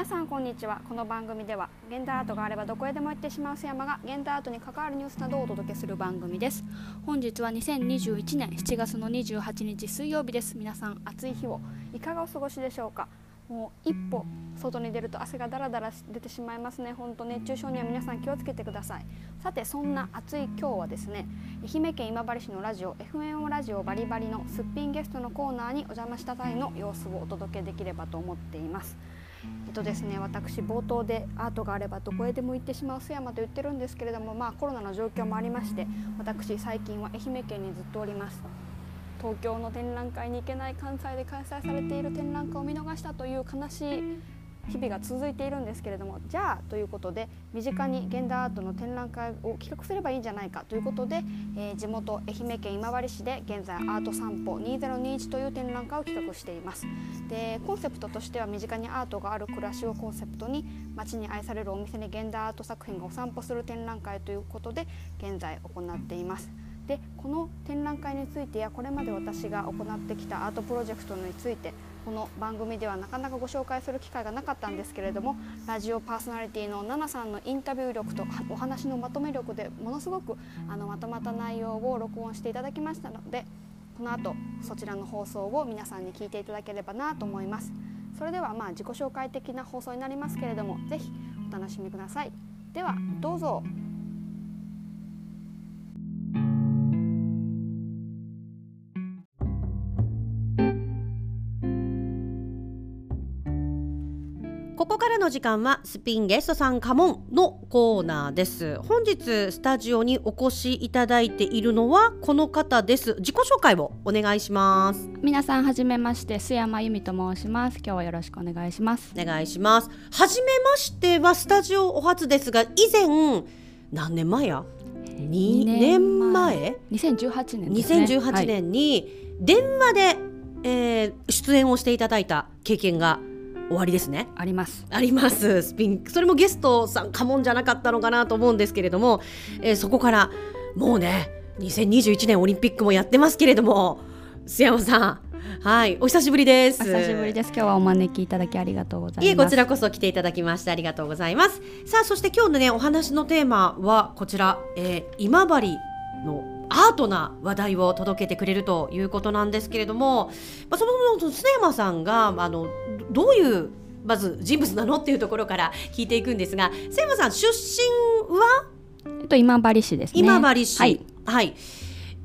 皆さんこんにちは。この番組では現代アートがあればどこへでも行ってしまう須山が現代アートに関わるニュースなどをお届けする番組です。本日は2021年7月の28日水曜日です。皆さん暑い日をいかがお過ごしでしょうか？もう一歩外に出ると汗がだらだら出てしまいますね。本当熱中症には皆さん気をつけてください。さてそんな暑い今日はですね愛媛県今治市のラジオ FM ラジオバリバリのすっぴんゲストのコーナーにお邪魔した際の様子をお届けできればと思っています。えっとですね、私冒頭でアートがあればどこへでも行ってしまう須山と言ってるんですけれども、まあ、コロナの状況もありまして私最近は愛媛県にずっとおります。東京の展覧会に行けない関西で開催されている展覧会を見逃したという悲しい日々が続いているんですけれどもじゃあということで身近に現代アートの展覧会を企画すればいいんじゃないかということで、えー、地元愛媛県今治市で現在アート散歩2021という展覧会を企画しています。でコンセプトとしては身近にアートがある暮らしをコンセプトに街に愛されるお店に現代アート作品がお散歩する展覧会ということで現在行っています。でこの展覧会についてやこれまで私が行ってきたアートプロジェクトについてこの番組ではなかなかご紹介する機会がなかったんですけれどもラジオパーソナリティの奈々さんのインタビュー力とお話のまとめ力でものすごくあのまとまった内容を録音していただきましたのでこの後そちらの放送を皆さんに聞いていただければなと思います。それではまあ自己紹介的な放送になりますけれどもぜひお楽しみください。ではどうぞ。の時間はスピンゲストさんカモンのコーナーです。本日スタジオにお越しいただいているのはこの方です。自己紹介をお願いします。皆さんはじめまして須山由美と申します。今日はよろしくお願いします。お願いします。はじめましてはスタジオお初ですが以前何年前や？2年前？2018年ですね。2018年に電話で、えー出演をしていただいた経験が終わりですね。あります。あります。スピンそれもゲストさんかもんじゃなかったのかなと思うんですけれども、えーそこからもうね2021年オリンピックもやってますけれども須山さんはいお久しぶりです。お久しぶりです。今日はお招きいただきありがとうございます。いえこちらこそ来ていただきましてありがとうございます。さあそして今日のねお話のテーマはこちら、えー今治のアートな話題を届けてくれるということなんですけれども、まあ、そもそも須山さんがあのどどういうまず人物なのっていうところから聞いていくんですが須山さん出身は？えっと今治市ですね。今治市、はい。はい、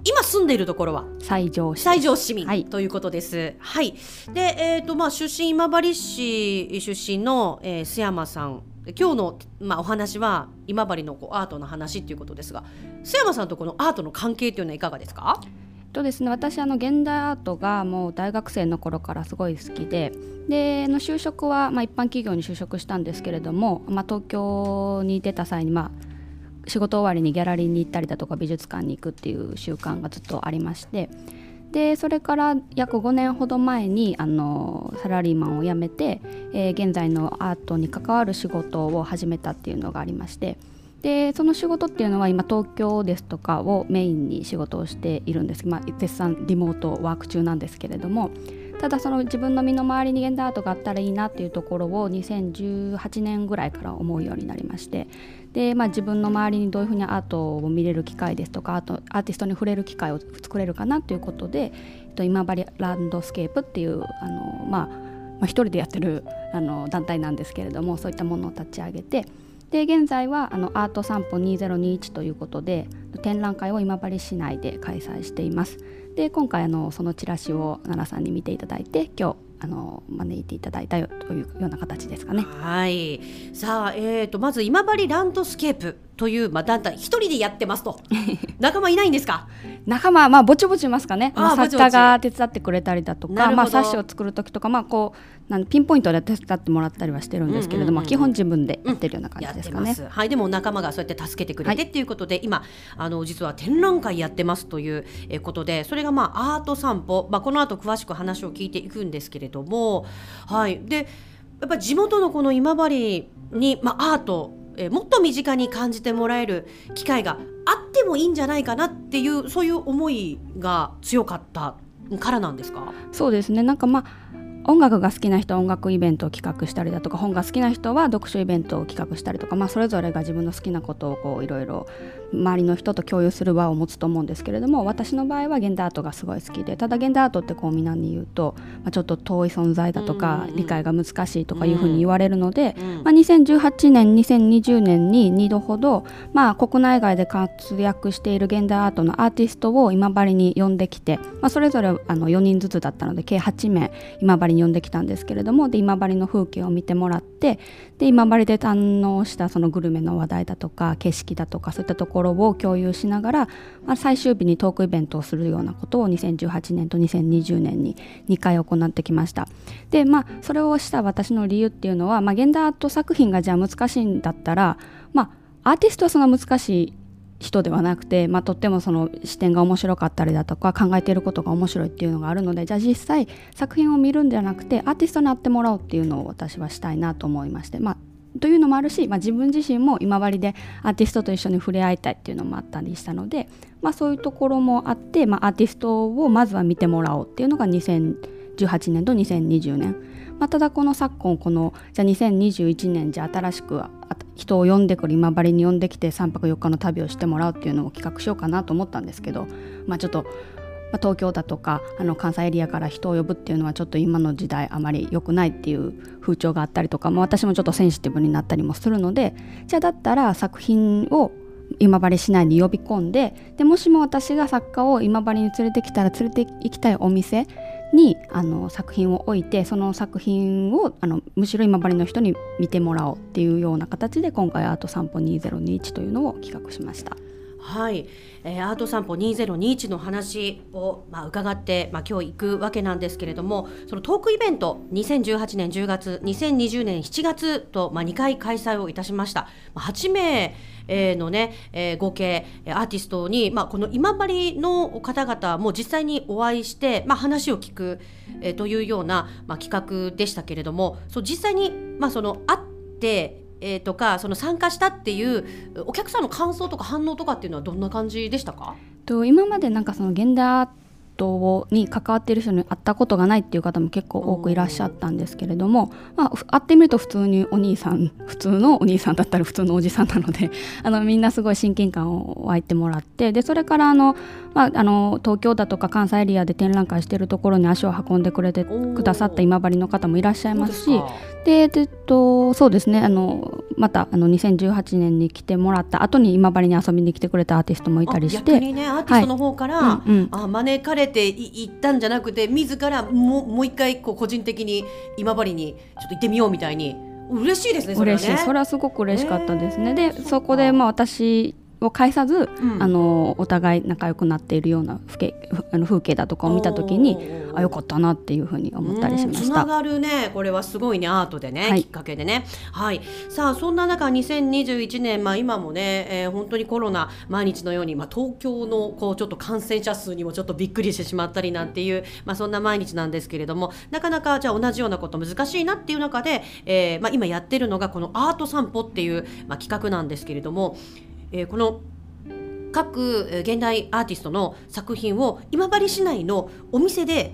今住んでいるところは？西条市西条市民、はい。ということです。はい。で、えっ、とまあ出身今治市出身の、えー、須山さん。今日のまあお話は今治のこうアートの話っていうことですが、須山さんとこのアートの関係っていうのはいかがですか？とですね私あの現代アートがもう大学生の頃からすごい好きででの就職はまあ一般企業に就職したんですけれども、まあ、東京に出た際にまあ仕事終わりにギャラリーに行ったりだとか美術館に行くっていう習慣がずっとありましてでそれから約5年ほど前にあのサラリーマンを辞めて、えー現在のアートに関わる仕事を始めたっていうのがありましてでその仕事っていうのは今東京ですとかをメインに仕事をしているんです、まあ、絶賛リモートワーク中なんですけれどもただその自分の身の回りに現代アートがあったらいいなっていうところを2018年ぐらいから思うようになりましてで、まあ、自分の周りにどういうふうにアートを見れる機会ですとかアートアーティストに触れる機会を作れるかなということで、えっと、今治ランドスケープっていうあの、まあ、まあ一人でやってるあの団体なんですけれどもそういったものを立ち上げてで現在はあのアート散歩2021ということで展覧会を今治市内で開催しています。で今回あのそのチラシを奈々さんに見ていただいて今日あの招いていただいたよというような形ですかね。はい。さあ、えっ、とまず今治ランドスケープというまあ団体一人でやってますと 仲間いないんですか？仲間はまあぼちぼちいますかね、まあ、作家が手伝ってくれたりだとか、まあ、冊子を作る時とか、まあ、こうなんピンポイントで手伝ってもらったりはしてるんですけれども、うんうんうんうん基本自分でやってるような感やじですかね。ってます。はい、でも仲間がそうやって助けてくれてっていうことで、今あの実は展覧会やってますというえーことで、それがまあアート散歩、まあこの後詳しく話を聞いていくんですけれども、はい。で、やっぱり地元のこの今治にまあアートえーもっと身近に感じてもらえる機会があってもいいんじゃないかなっていうそういう思いが強かったからなんですか？そうですねなんかまあ音楽が好きな人は音楽イベントを企画したりだとか本が好きな人は読書イベントを企画したりとか、まあ、それぞれが自分の好きなことをこういろいろ周りの人と共有する場を持つと思うんですけれども私の場合は現代アートがすごい好きでただ現代アートってこうみんなに言うと、まあ、ちょっと遠い存在だとか、理解が難しいとかいうふうに言われるので、まあ、2018年2020年に2度ほど、まあ、国内外で活躍している現代アートのアーティストを今治に呼んできて、まあ、それぞれあの4人ずつだったので計8名今治に呼んできたんですけれどもで今治の風景を見てもらってで今治で堪能したそのグルメの話題だとか景色だとかそういったところを共有しながら、まあ、最終日にトークイベントをするようなことを2018年と2020年に2回行ってきました。でまあそれをした私の理由っていうのは、まあ、現代アート作品がじゃあ難しいんだったらまあアーティストはそんな難しい人ではなくて、まあ、とってもその視点が面白かったりだとか考えていることが面白いっていうのがあるのでじゃあ実際作品を見るんではなくてアーティストになってもらおうっていうのを私はしたいなと思いまして、まあ、というのもあるし、まあ、自分自身も今治でアーティストと一緒に触れ合いたいっていうのもあったりしたので、まあ、そういうところもあって、まあ、アーティストをまずは見てもらおうっていうのが2018年と2020年。まあ、ただこの昨今このじゃあ2021年じゃ新しく人を呼んでくる今治に呼んできて3泊4日の旅をしてもらうっていうのを企画しようかなと思ったんですけど、まあ、ちょっと、ま、東京だとかあの関西エリアから人を呼ぶっていうのはちょっと今の時代あまり良くないっていう風潮があったりとか、まあ、私もちょっとセンシティブになったりもするのでじゃあだったら作品を今治市内に呼び込んででもしも私が作家を今治に連れてきたら連れて行きたいお店にあの作品を置いてその作品をあのむしろ今治の人に見てもらおうっていうような形で今回アート散歩2021というのを企画しました。はい、えー、アート散歩2021の話を、まあ、伺って、まあ、今日行くわけなんですけれどもそのトークイベント2018年10月2020年7月と、まあ、2回開催をいたしました。まあ、8名のね、えー、合計アーティストに、まあ、この今治の方々も実際にお会いして、まあ、話を聞く、えー、というような、まあ、企画でしたけれどもそう実際に、まあ、その会ってえー、とかその参加したっていうお客さんの感想とか反応とかっていうのはどんな感じでしたか？と今までなんかその現代アートに関わっている人に会ったことがないっていう方も結構多くいらっしゃったんですけれども、まあ、会ってみると普通にお兄さん 普通のお兄さんだったら普通のおじさんなのであのみんなすごい親近感を湧いてもらってでそれからあの、まあ、あの東京だとか関西エリアで展覧会しているところに足を運んでくれてくださった今治の方もいらっしゃいますしでえっとそうですねあのまたあの2018年に来てもらった後に今治に遊びに来てくれたアーティストもいたりして逆にねアーティストの方から、はい。うんうん、あ招かれて行ったんじゃなくて自らももう一回こう個人的に今治にちょっと行ってみようみたいに。嬉しいですねそれは、ね、嬉しい。それはすごく嬉しかったですね、でそこでまあ私を介さず、うん、あのお互い仲良くなっているような風景あの風景だとかを見た時にあよかったなっていうふうに思ったりしました。つながるねこれはすごいねアートでね、はい、きっかけでね。はいさあそんな中2021年まあ今もね、えー、本当にコロナ毎日のようにまあ東京のこうちょっと感染者数にもちょっとびっくりしてしまったりなんていうまあそんな毎日なんですけれどもなかなかじゃあ同じようなこと難しいなっていう中で、えー、まあ今やってるのがこのアート散歩っていうまあ企画なんですけれども。えー、この各現代アーティストの作品を今治市内のお店で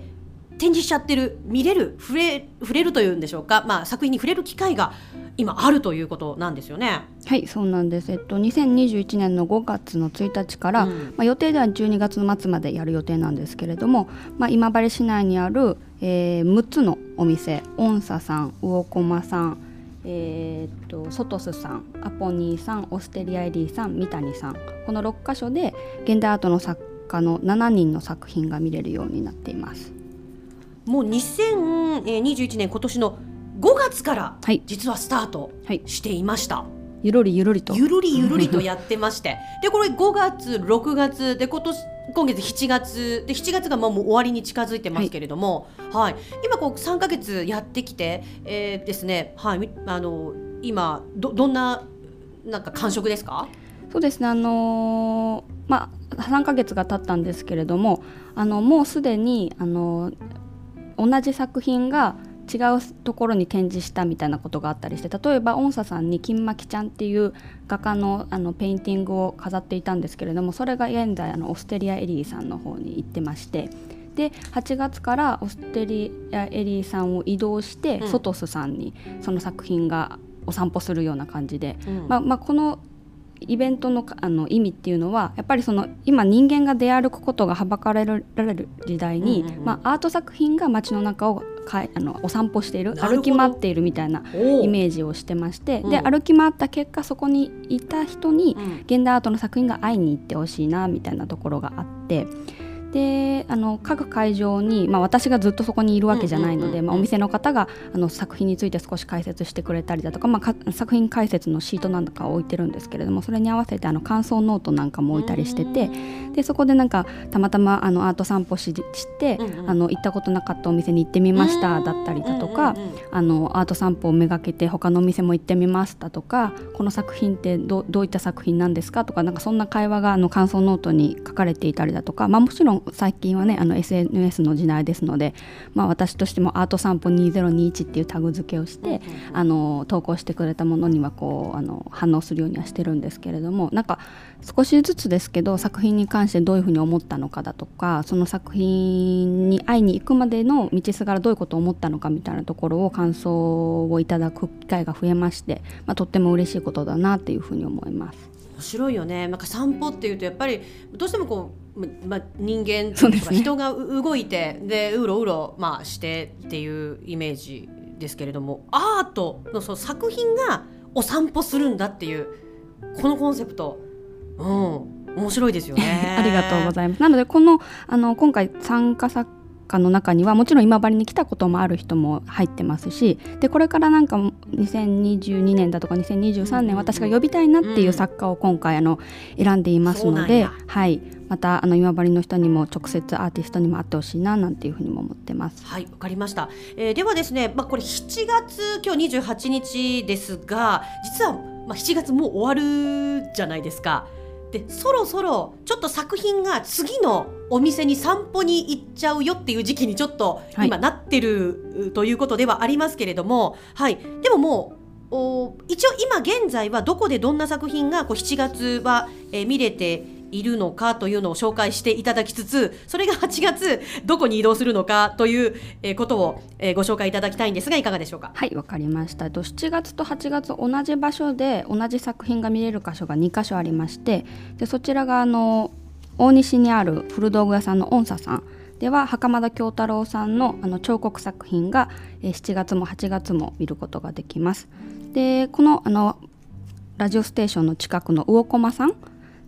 展示しちゃってる見れる触れ触れるというんでしょうか、まあ、作品に触れる機会が今あるということなんですよね。はいそうなんです、えっと、2021年の5月の1日から、うん、まあ、予定では12月の末までやる予定なんですけれども、まあ、今治市内にある、えー、6つのお店。音佐さん魚駒さんえー、っとソトスさんアポニーさんオステリアエリーさん三谷さんこの6箇所で現代アートの作家の7人の作品が見れるようになっています。もう2021年今年の5月から実はスタートしていました、はい。はい。ゆるりゆるりと。ゆるりゆるりとやってまして。でこれ5月6月で今年今月7月。で7月がもう終わりに近づいてますけれども、はい、はい、今こう3か月やってきて、えー、ですね、はい、あの今どどんななんか感触ですか？そうですね。あのー、まあ3か月が経ったんですけれどもあのもうすでにあの同じ作品が違うところに展示したみたいなことがあったりして例えばソトスさんに金巻ちゃんっていう画家のあのペインティングを飾っていたんですけれどもそれが現在あのオステリアエリーさんの方に行ってましてで8月からオステリアエリーさんを移動して、うん、ソトスさんにその作品がお散歩するような感じで、うん、まあ、まあ、このイベントのあの意味っていうのはやっぱりその今人間が出歩くことがはばかられる時代に、まあ、アート作品が街の中をかあのお散歩している歩き回っているみたいなイメージをしてまして、で歩き回った結果そこにいた人に現代アートの作品が会いに行ってほしいなみたいなところがあって。であの各会場に、まあ、私がずっとそこにいるわけじゃないので、まあ、お店の方があの作品について少し解説してくれたりだとか,、まあ、作品解説のシートなんかを置いてるんですけれどもそれに合わせてあの感想ノートなんかも置いたりしててでそこでなんかたまたまあのアート散歩しして、あの行ったことなかったお店に行ってみましただったりだとか、あのアート散歩をめがけて他のお店も行ってみましたとかこの作品ってどどういった作品なんですかとかなんかそんな会話があの感想ノートに書かれていたりだとか、まあ、もちろん最近はねあの SNS の時代ですので、まあ、私としてもアート散歩2021っていうタグ付けをして、あの投稿してくれたものにはこうあの反応するようにはしてるんですけれどもなんか少しずつですけど作品に関してどういうふうに思ったのかだとかその作品に会いに行くまでの道すがらどういうことを思ったのかみたいなところを感想をいただく機会が増えまして、まあ、とっても嬉しいことだなっていうふうに思います。面白いよねなんか散歩っていうとやっぱりどうしてもこう、まあ、人間とか人が動いてでうろうろ、まあ、してっていうイメージですけれどもアートのその作品がお散歩するんだっていうこのコンセプト、うん、面白いですよね。ありがとうございます。なのでこのあの今回参加作家の中にはもちろん今治に来たこともある人も入ってますしでこれからなんか2022年だとか2023年私が呼びたいなっていう作家を今回あの選んでいますので、はい、またあの今治の人にも直接アーティストにも会ってほしいななんていうふうにも思ってます。はいわかりました、えー、ではですね、まあ、これ7月今日28日ですが実は、まあ、7月もう終わるじゃないですか。でそろそろちょっと作品が次のお店に散歩に行っちゃうよっていう時期にちょっと今なってるということではありますけれども、はい、でももうお一応今現在はどこでどんな作品がこう7月は、えー、見れているのかというのを紹介していただきつつそれが8月どこに移動するのかということをご紹介いただきたいんですがいかがでしょうか？はいわかりました。7月と8月同じ場所で同じ作品が見れる箇所が2箇所ありましてでそちらがあの大西にある古道具屋さんの音佐さん。では袴田京太郎さんのあの彫刻作品が7月も8月も見ることができます。でこのあのラジオステーションの近くの魚駒さん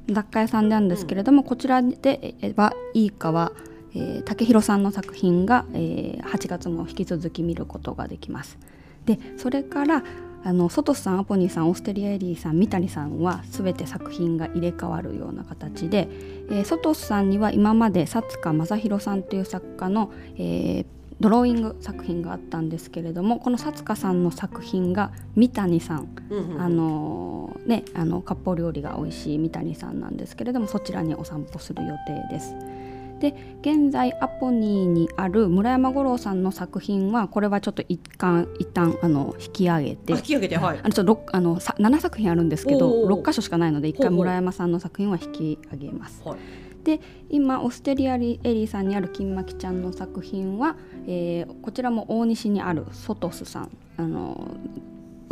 雑貨屋さんなんですけれども、うん、こちらではいいかは、えー、竹弘さんの作品が、えー、8月も引き続き見ることができます。でそれからあのソトスさんアポニーさんオーステリアエリーさん三谷さんは全て作品が入れ替わるような形で、えー、ソトスさんには今まで薩塚正弘さんという作家の、えー、ドローイング作品があったんですけれどもこの薩塚さんの作品が三谷さん、うんうん、あのねあの割烹料理が美味しい三谷さんなんですけれどもそちらにお散歩する予定です。で現在アポニーにある村山五郎さんの作品はこれはちょっと一貫一旦あの引き上げて引き上げてはい。あのちょっとあの7作品あるんですけど6箇所しかないので一回村山さんの作品は引き上げます。はいで今オステリアリエリーさんにある金巻ちゃんの作品は、えー、こちらも大西にあるソトスさんあの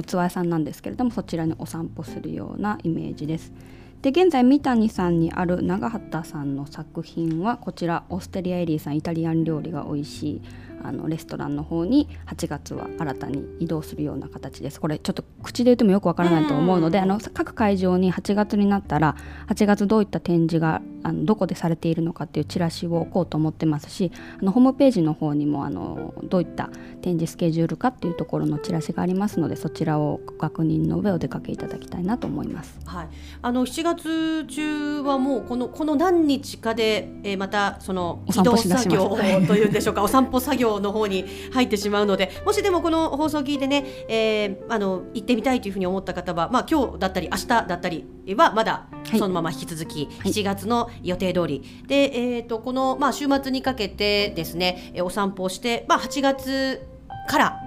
器屋さんなんですけれどもそちらにお散歩するようなイメージです。で現在三谷さんにある長畑さんの作品はこちらオステリアエリーさんイタリアン料理が美味しいあのレストランの方に8月は新たに移動するような形です。これちょっと口で言ってもよくわからないと思うのであの各会場に8月になったら8月どういった展示があのどこでされているのかっていうチラシを置こうと思ってますしあのホームページの方にもあのどういった展示スケジュールかっていうところのチラシがありますのでそちらをご確認の上お出かけいただきたいなと思います。はい、あの7月中はもうこのこの何日かで、えー、またその移動作業というんでしょうか。お散歩作業の方に入ってしまうのでもしでもこの放送を聞いてね、えー、あの行ってみたいというふうに思った方は、まあ、今日だったり明日だったりはまだそのまま引き続き、はい、7月の予定通り。で、えーと、この、まあ、週末にかけてですねお散歩をして、まあ、8月から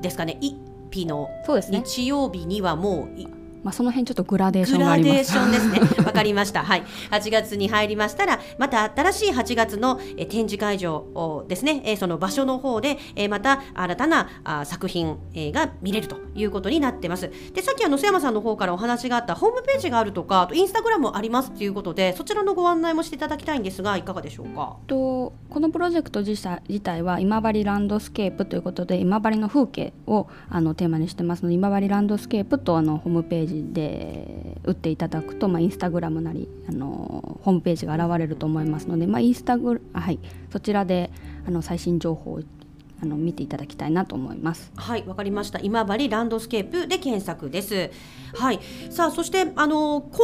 ですかね一日の日曜日にはもうまあ、その辺ちょっとグラデーショングラがありますデーションですね。わかりました。はい。8月に入りましたら、また新しい8月のえー展示会場をですね、えーその場所の方で、えーまた新たなあ作品、えーが見れるということになってます。で、さっきあの須山さんの方からお話があったホームページがあるとか、あとインスタグラムもありますということで、そちらのご案内もしていただきたいんですが、いかがでしょうか？とこのプロジェクト自体自体は今治ランドスケープということで今治の風景をあのテーマにしてますので今治ランドスケープとあのホームページで打っていただくと、まあ、インスタグラムなりあのホームページが現れると思いますので、まあ、インスタグはいそちらであの最新情報をあの見ていただきたいなと思います。はい、わかりました。今治ランドスケープで検索です。はい、さあ、そして、あの今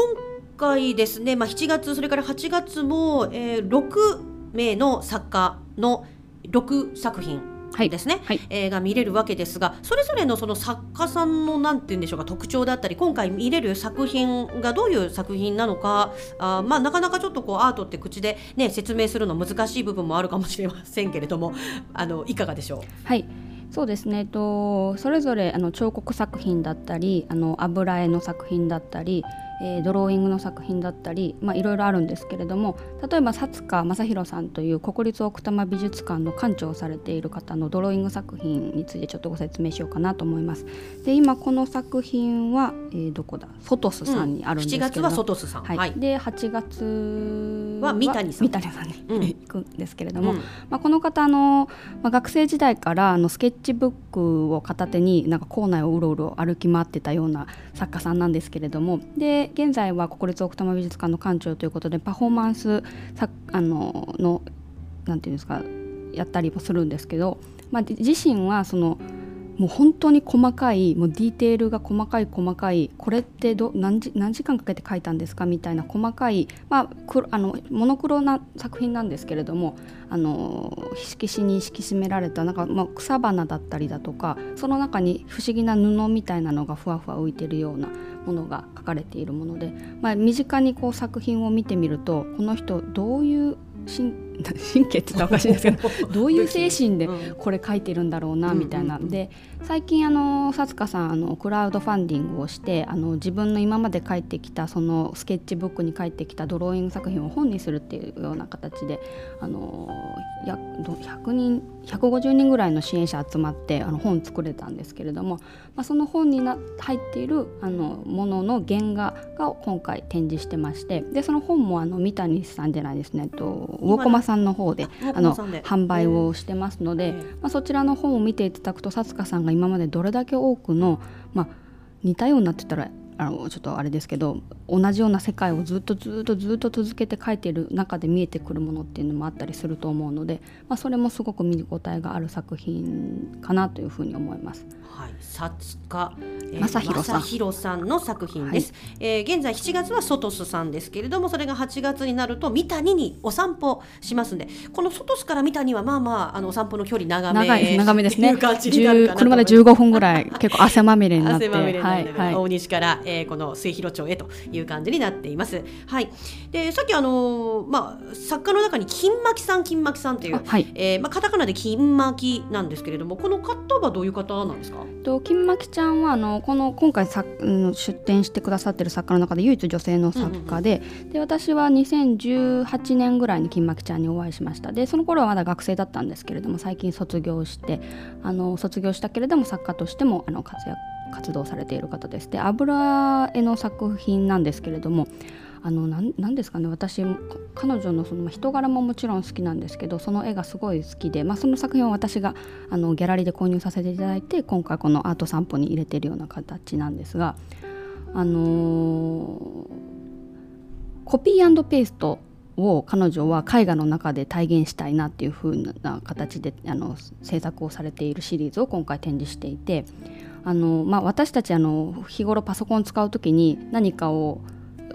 回ですね、まあ、7月、それから8月も、えー、6名の作家の6作品。はい。ですね、はい。えーが見れるわけですがそれぞれのその作家さんのなんて言うんでしょうか特徴だったり今回見れる作品がどういう作品なのかあーまあなかなかちょっとこうアートって口でね説明するの難しい部分もあるかもしれませんけれどもあのいかがでしょう？はい。そうですね。えっとそれぞれあの彫刻作品だったりあの油絵の作品だったり、えードローイングの作品だったり、まあ、いろいろあるんですけれども例えば薩塚正弘さんという国立奥多摩美術館の館長をされている方のドローイング作品についてちょっとご説明しようかなと思います。で今この作品は、えーどこだ？ソトスさんにあるんですけ7れども、月はソトスさん、はい。で8月は三谷さん。三谷さんに、うん。行くんですけれども、うん。まあ、この方あの、まあ、学生時代からあのスケッチブックを片手になんか校内をうろうろ歩き回ってたような作家さんなんですけれどもで現在は国立奥多摩美術館の館長ということでパフォーマンスさあののなんていうんですかやったりもするんですけど、まあ、自身はそのもう本当に細かいもうディテールが細かい細かいこれってど何時何時間かけて描いたんですかみたいな細かい、まあ、あのモノクロな作品なんですけれどもあの色紙に敷き詰められたなんか、まあ、草花だったりだとかその中に不思議な布みたいなのがふわふわ浮いてるようなものが描かれているもので、まあ、身近にこう作品を見てみるとこの人どういう神神経って言ったらおかしいんですけど どういう精神でうん。これ書いてるんだろうなうんみたいな、うんうんで最近あのさつかさんあのクラウドファンディングをしてあの自分の今まで書いてきたそのスケッチブックに書いてきたドローイング作品を本にするっていうような形であのやど100人150人ぐらいの支援者集まってあの本作れたんですけれども、まあ、その本にな入っているあのものの原画が今回展示してましてでその本もあの三谷さんじゃないですねと魚駒さんの方でああの販売をしてますので、ええ。まあ、そちらの本を見ていただくとさつかさんが今までどれだけ多くの、まあ、似たようなってたらあのちょっとあれですけど同じような世界をずっとずっとずっと続けて書いている中で見えてくるものっていうのもあったりすると思うので、まあ、それもすごく見応えがある作品かなというふうに思います。はい、さつか、えー正弘さん。の作品です、えー現在7月はソトスさんですけれどもそれが8月になると三谷にお散歩しますんでこのソトスから三谷はまあまああのお散歩の距離長め長い長めですね。っていう感じになるかな10車で15分ぐらい結構汗まみれになって汗まはいはい。大西から、えーこの末広町へという感じになっています。はい。でさっきあのーまあ作家の中に金巻さん金巻さんっていうあはい。えーまあカタカナで金巻なんですけれどもこの方はどういう方なんですか？と金巻ちゃんはあのこの今回さ、うん、出展してくださってる作家の中で唯一女性の作家で,、で私は2018年ぐらいに金巻ちゃんにお会いしました。でその頃はまだ学生だったんですけれども最近卒業してあの卒業したけれども作家としてもあの活躍活動されている方です。で油絵の作品なんですけれどもあのなんなんですかね私彼女のその人柄ももちろん好きなんですけどその絵がすごい好きで、まあ、その作品を私があのギャラリーで購入させていただいて今回このアート散歩に入れてるような形なんですがあのーコピーペーストを彼女は絵画の中で体現したいなっていう風な形であの制作をされているシリーズを今回展示していてあの、まあ、私たちあの日頃パソコン使う時に何かを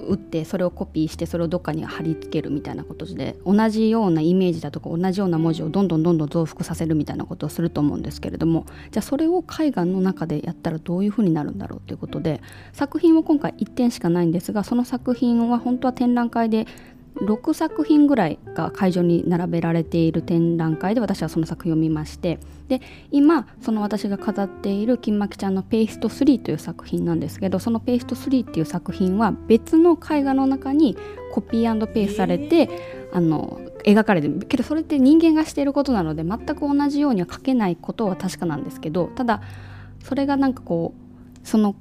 打ってそれをコピーしてそれをどっかに貼り付けるみたいなことで同じようなイメージだとか同じような文字をどんどんどんどん増幅させるみたいなことをすると思うんですけれどもじゃあそれを絵画の中でやったらどういうふうになるんだろうということで作品は今回1点しかないんですがその作品は本当は展覧会で6作品ぐらいが会場に並べられている展覧会で私はその作品を見ましてで今その私が飾っている金巻ちゃんの「ペースト3」という作品なんですけどその「ペースト3」っていう作品は別の絵画の中にコピーペースされて、あの描かれてるけどそれって人間がしていることなので全く同じようには描けないことは確かなんですけどただそれがなんかこうその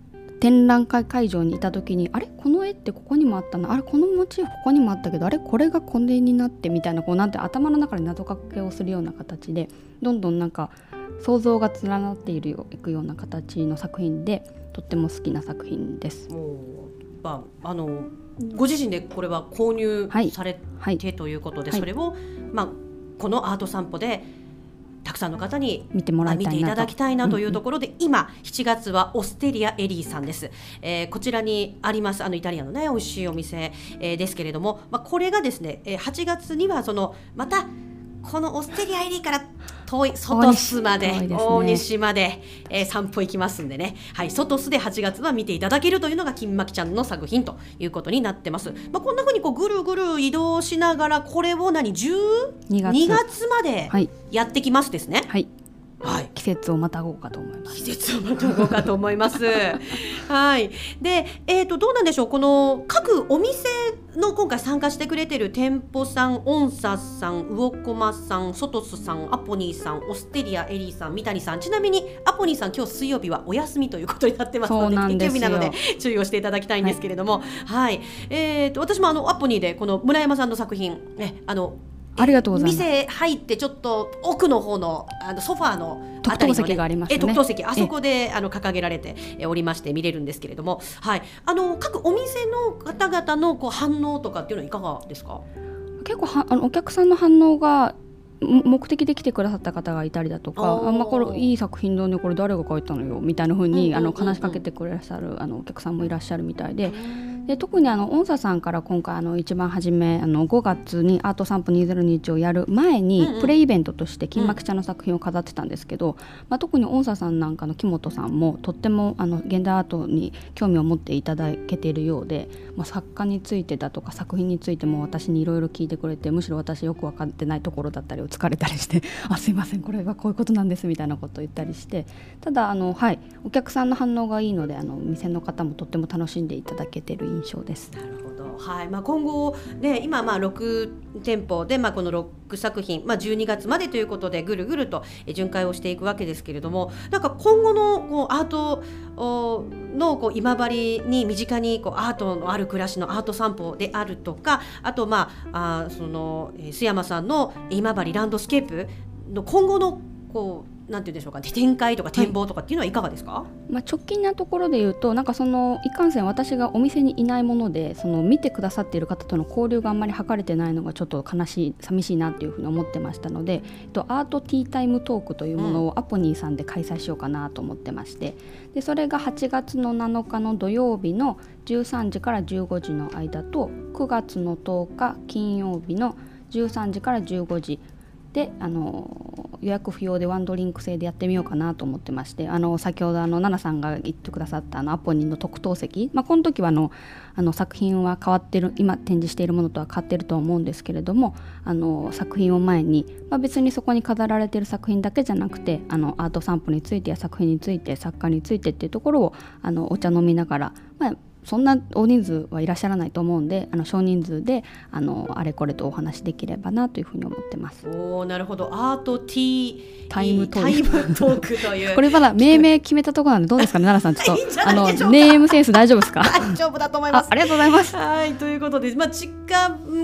展覧会会場にいた時にあれ？この絵ってここにもあったな。あれ？このモチーフここにもあったけどあれ？これがこれになってみたいなこうなんて頭の中で謎かけをするような形でどんどんなんか想像が連なっているよいくような形の作品でとっても好きな作品です。まあ、あのご自身でこれは購入されて、はい、ということで、それを、まあ、このアート散歩でたくさんの方に見てもらい見ていただきたいなというところで、うんうん、今7月はオステリアエリーさんです、えー、こちらにありますあのイタリアのね美味しいお店、えー、ですけれども、まあ、これがですね8月にはそのまたこのオステリアエリーから遠い外巣まで大西まで、えー、散歩行きますんでね、はい、外巣で8月は見ていただけるというのが金巻ちゃんの作品ということになってます。まあ、こんなふうにこうぐるぐる移動しながらこれを何12月月までやってきますですね。はいはい、季節をまたごうかと思います。季節をまたごうかと思います。はい。で、えっ、ー、とどうなんでしょう。この各お店の今回参加してくれてる店舗さん、オンサさん、ウオコマさん、ソトスさん、アポニーさん、オステリアエリーさん、三谷さん。ちなみにアポニーさん今日水曜日はお休みということになってますので、定休日なので注意をしていただきたいんですけれども、はい。はい、えっ、ー、と私もあのアポニーでこの村山さんの作品ね、あのありがとうございます。店入ってちょっと奥の方のあのソファーの特等席があります、ね、特等席。あそこであの掲げられておりまして見れるんですけれども、はい、あの各お店の方々のこう反応とかっていうのはいかがですか？結構はあのお客さんの反応が目的で来てくださった方がいたりだとかあ、まあ、これいい作品だねこれ誰が描いたのよみたいなふうに、あの話しかけてくださるあのお客さんもいらっしゃるみたいで。で特にあの音叉さんから今回あの一番初めあの5月にアート散歩2021をやる前にプレイイベントとして金幕茶の作品を飾ってたんですけど、うん、まあ、特に音叉さんなんかの木本さんもとってもあの現代アートに興味を持っていただけているようで、まあ、作家についてだとか作品についても私にいろいろ聞いてくれてむしろ私よく分かってないところだったりを疲れたりして「あすいませんこれはこういうことなんです」みたいなことを言ったりしてただあの、はい、お客さんの反応がいいのであの店の方もとっても楽しんでいただけてる印象です。なるほどはいまあ、今後、ね、今まあ6店舗で、まあ、この6作品、まあ、12月までということでぐるぐると巡回をしていくわけですけれどもなんか今後のこうアートのこう今治に身近にこうアートのある暮らしのアート散歩であるとかあと、まあ、あその須山さんの今治ランドスケープの今後のこうなんて言うんでしょうか？展開とか展望とかっていうのはいかがですか、はい、まあ、直近なところで言うとなんかそのいかんせん私がお店にいないものでその見てくださっている方との交流があんまり図れてないのがちょっと悲しい寂しいなっていうふうに思ってましたので、えっと、アートティータイムトークというものをアポニーさんで開催しようかなと思ってまして、でそれが8月の7日の土曜日の13時から15時の間と9月の10日金曜日の13時から15時であの予約不要でワンドリンク制でやってみようかなと思ってましてあの先ほどあの奈々さんが言ってくださったあのアポニーの特等席、まあ、この時はあのあの作品は変わってる今展示しているものとは変わってると思うんですけれどもあの作品を前に、まあ、別にそこに飾られてる作品だけじゃなくてあのアート散歩についてや作品について作家についてっていうところをあのお茶飲みながら、まあ、そんな大人数はいらっしゃらないと思うんであの少人数であのあれこれとお話できればなというふうに思ってます。おなるほど。アートティータイムトーク。という。これまだ命名決めたところなんでどうですかね？奈々さんちょっと あのネームセンス大丈夫ですか？大丈夫だと思います。ありがとうございます。はいということでまあ近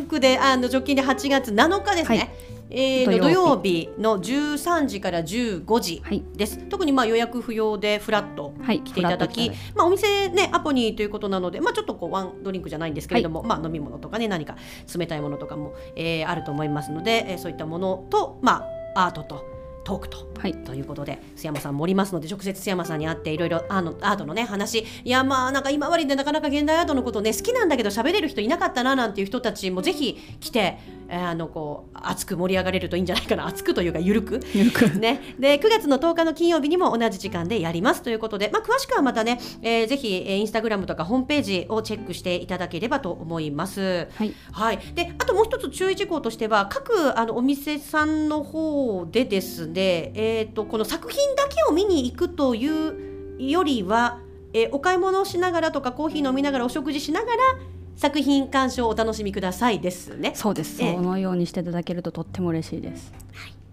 くであの直近で8月7日ですね、はいえー、土曜日。の13時から15時です、はい、特にまあ予約不要でフラット来ていただき、はい、まあ、お店ねアポニーということなので、まあ、ちょっとこうワンドリンクじゃないんですけれども、はい、まあ、飲み物とかね何か冷たいものとかも、えー、あると思いますので、えー、そういったものと、まあ、アートとトークと。はい。ということで須山さんもおりますので直接須山さんに会っていろいろあのアートのね話。いやまあなんか今治でなかなか現代アートのことね好きなんだけど喋れる人いなかったななんていう人たちもぜひ来て、えーあのこう熱く盛り上がれるといいんじゃないかな。熱くというかゆるく。ゆるく。ね、で9月の10日の金曜日にも同じ時間でやりますということで、まあ、詳しくはまたね、えーぜひ、えーインスタグラムとかホームページをチェックしていただければと思います。はい。はい、であともう一つ注意事項としては各あのお店さんの方でですね、えー、とこの作品だけを見に行くというよりは、えーお買い物をしながらとかコーヒー飲みながらお食事しながら作品鑑賞をお楽しみくださいですね。そうです。ええ。そのようにしていただけるととっても嬉しいです。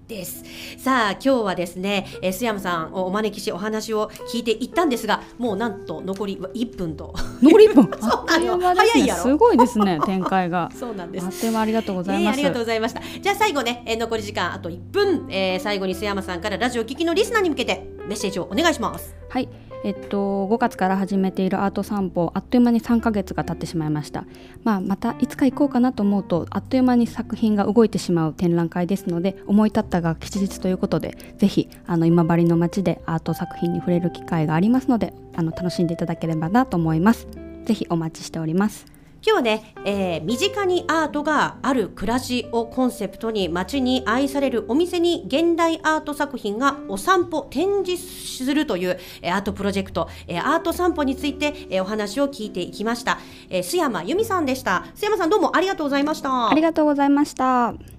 です。さあ今日はですね、えー、須山さんをお招きしお話を聞いていったんですがもうなんと残り1分と。残り1分？そ うあっという間です早いやろ。ねすごいですね展開が。そうなんです。あっという間ありがとうございます、えーありがとうございました。じゃあ最後ね、えー残り時間あと1分、えー最後に須山さんからラジオ聞きのリスナーに向けてメッセージをお願いします。はい、えっと5月から始めているアート散歩あっという間に3ヶ月が経ってしまいました。まあまたいつか行こうかなと思うとあっという間に作品が動いてしまう展覧会ですので思い立ったが吉日ということでぜひあの今治の街でアート作品に触れる機会がありますのであの楽しんでいただければなと思います。ぜひお待ちしております。今日はね、えー身近にアートがある暮らしをコンセプトに街に愛されるお店に現代アート作品がお散歩展示するという、えーアートプロジェクト、えーアート散歩について、えーお話を聞いていきました、えー須山由美さんでした。須山さんどうもありがとうございました。ありがとうございました。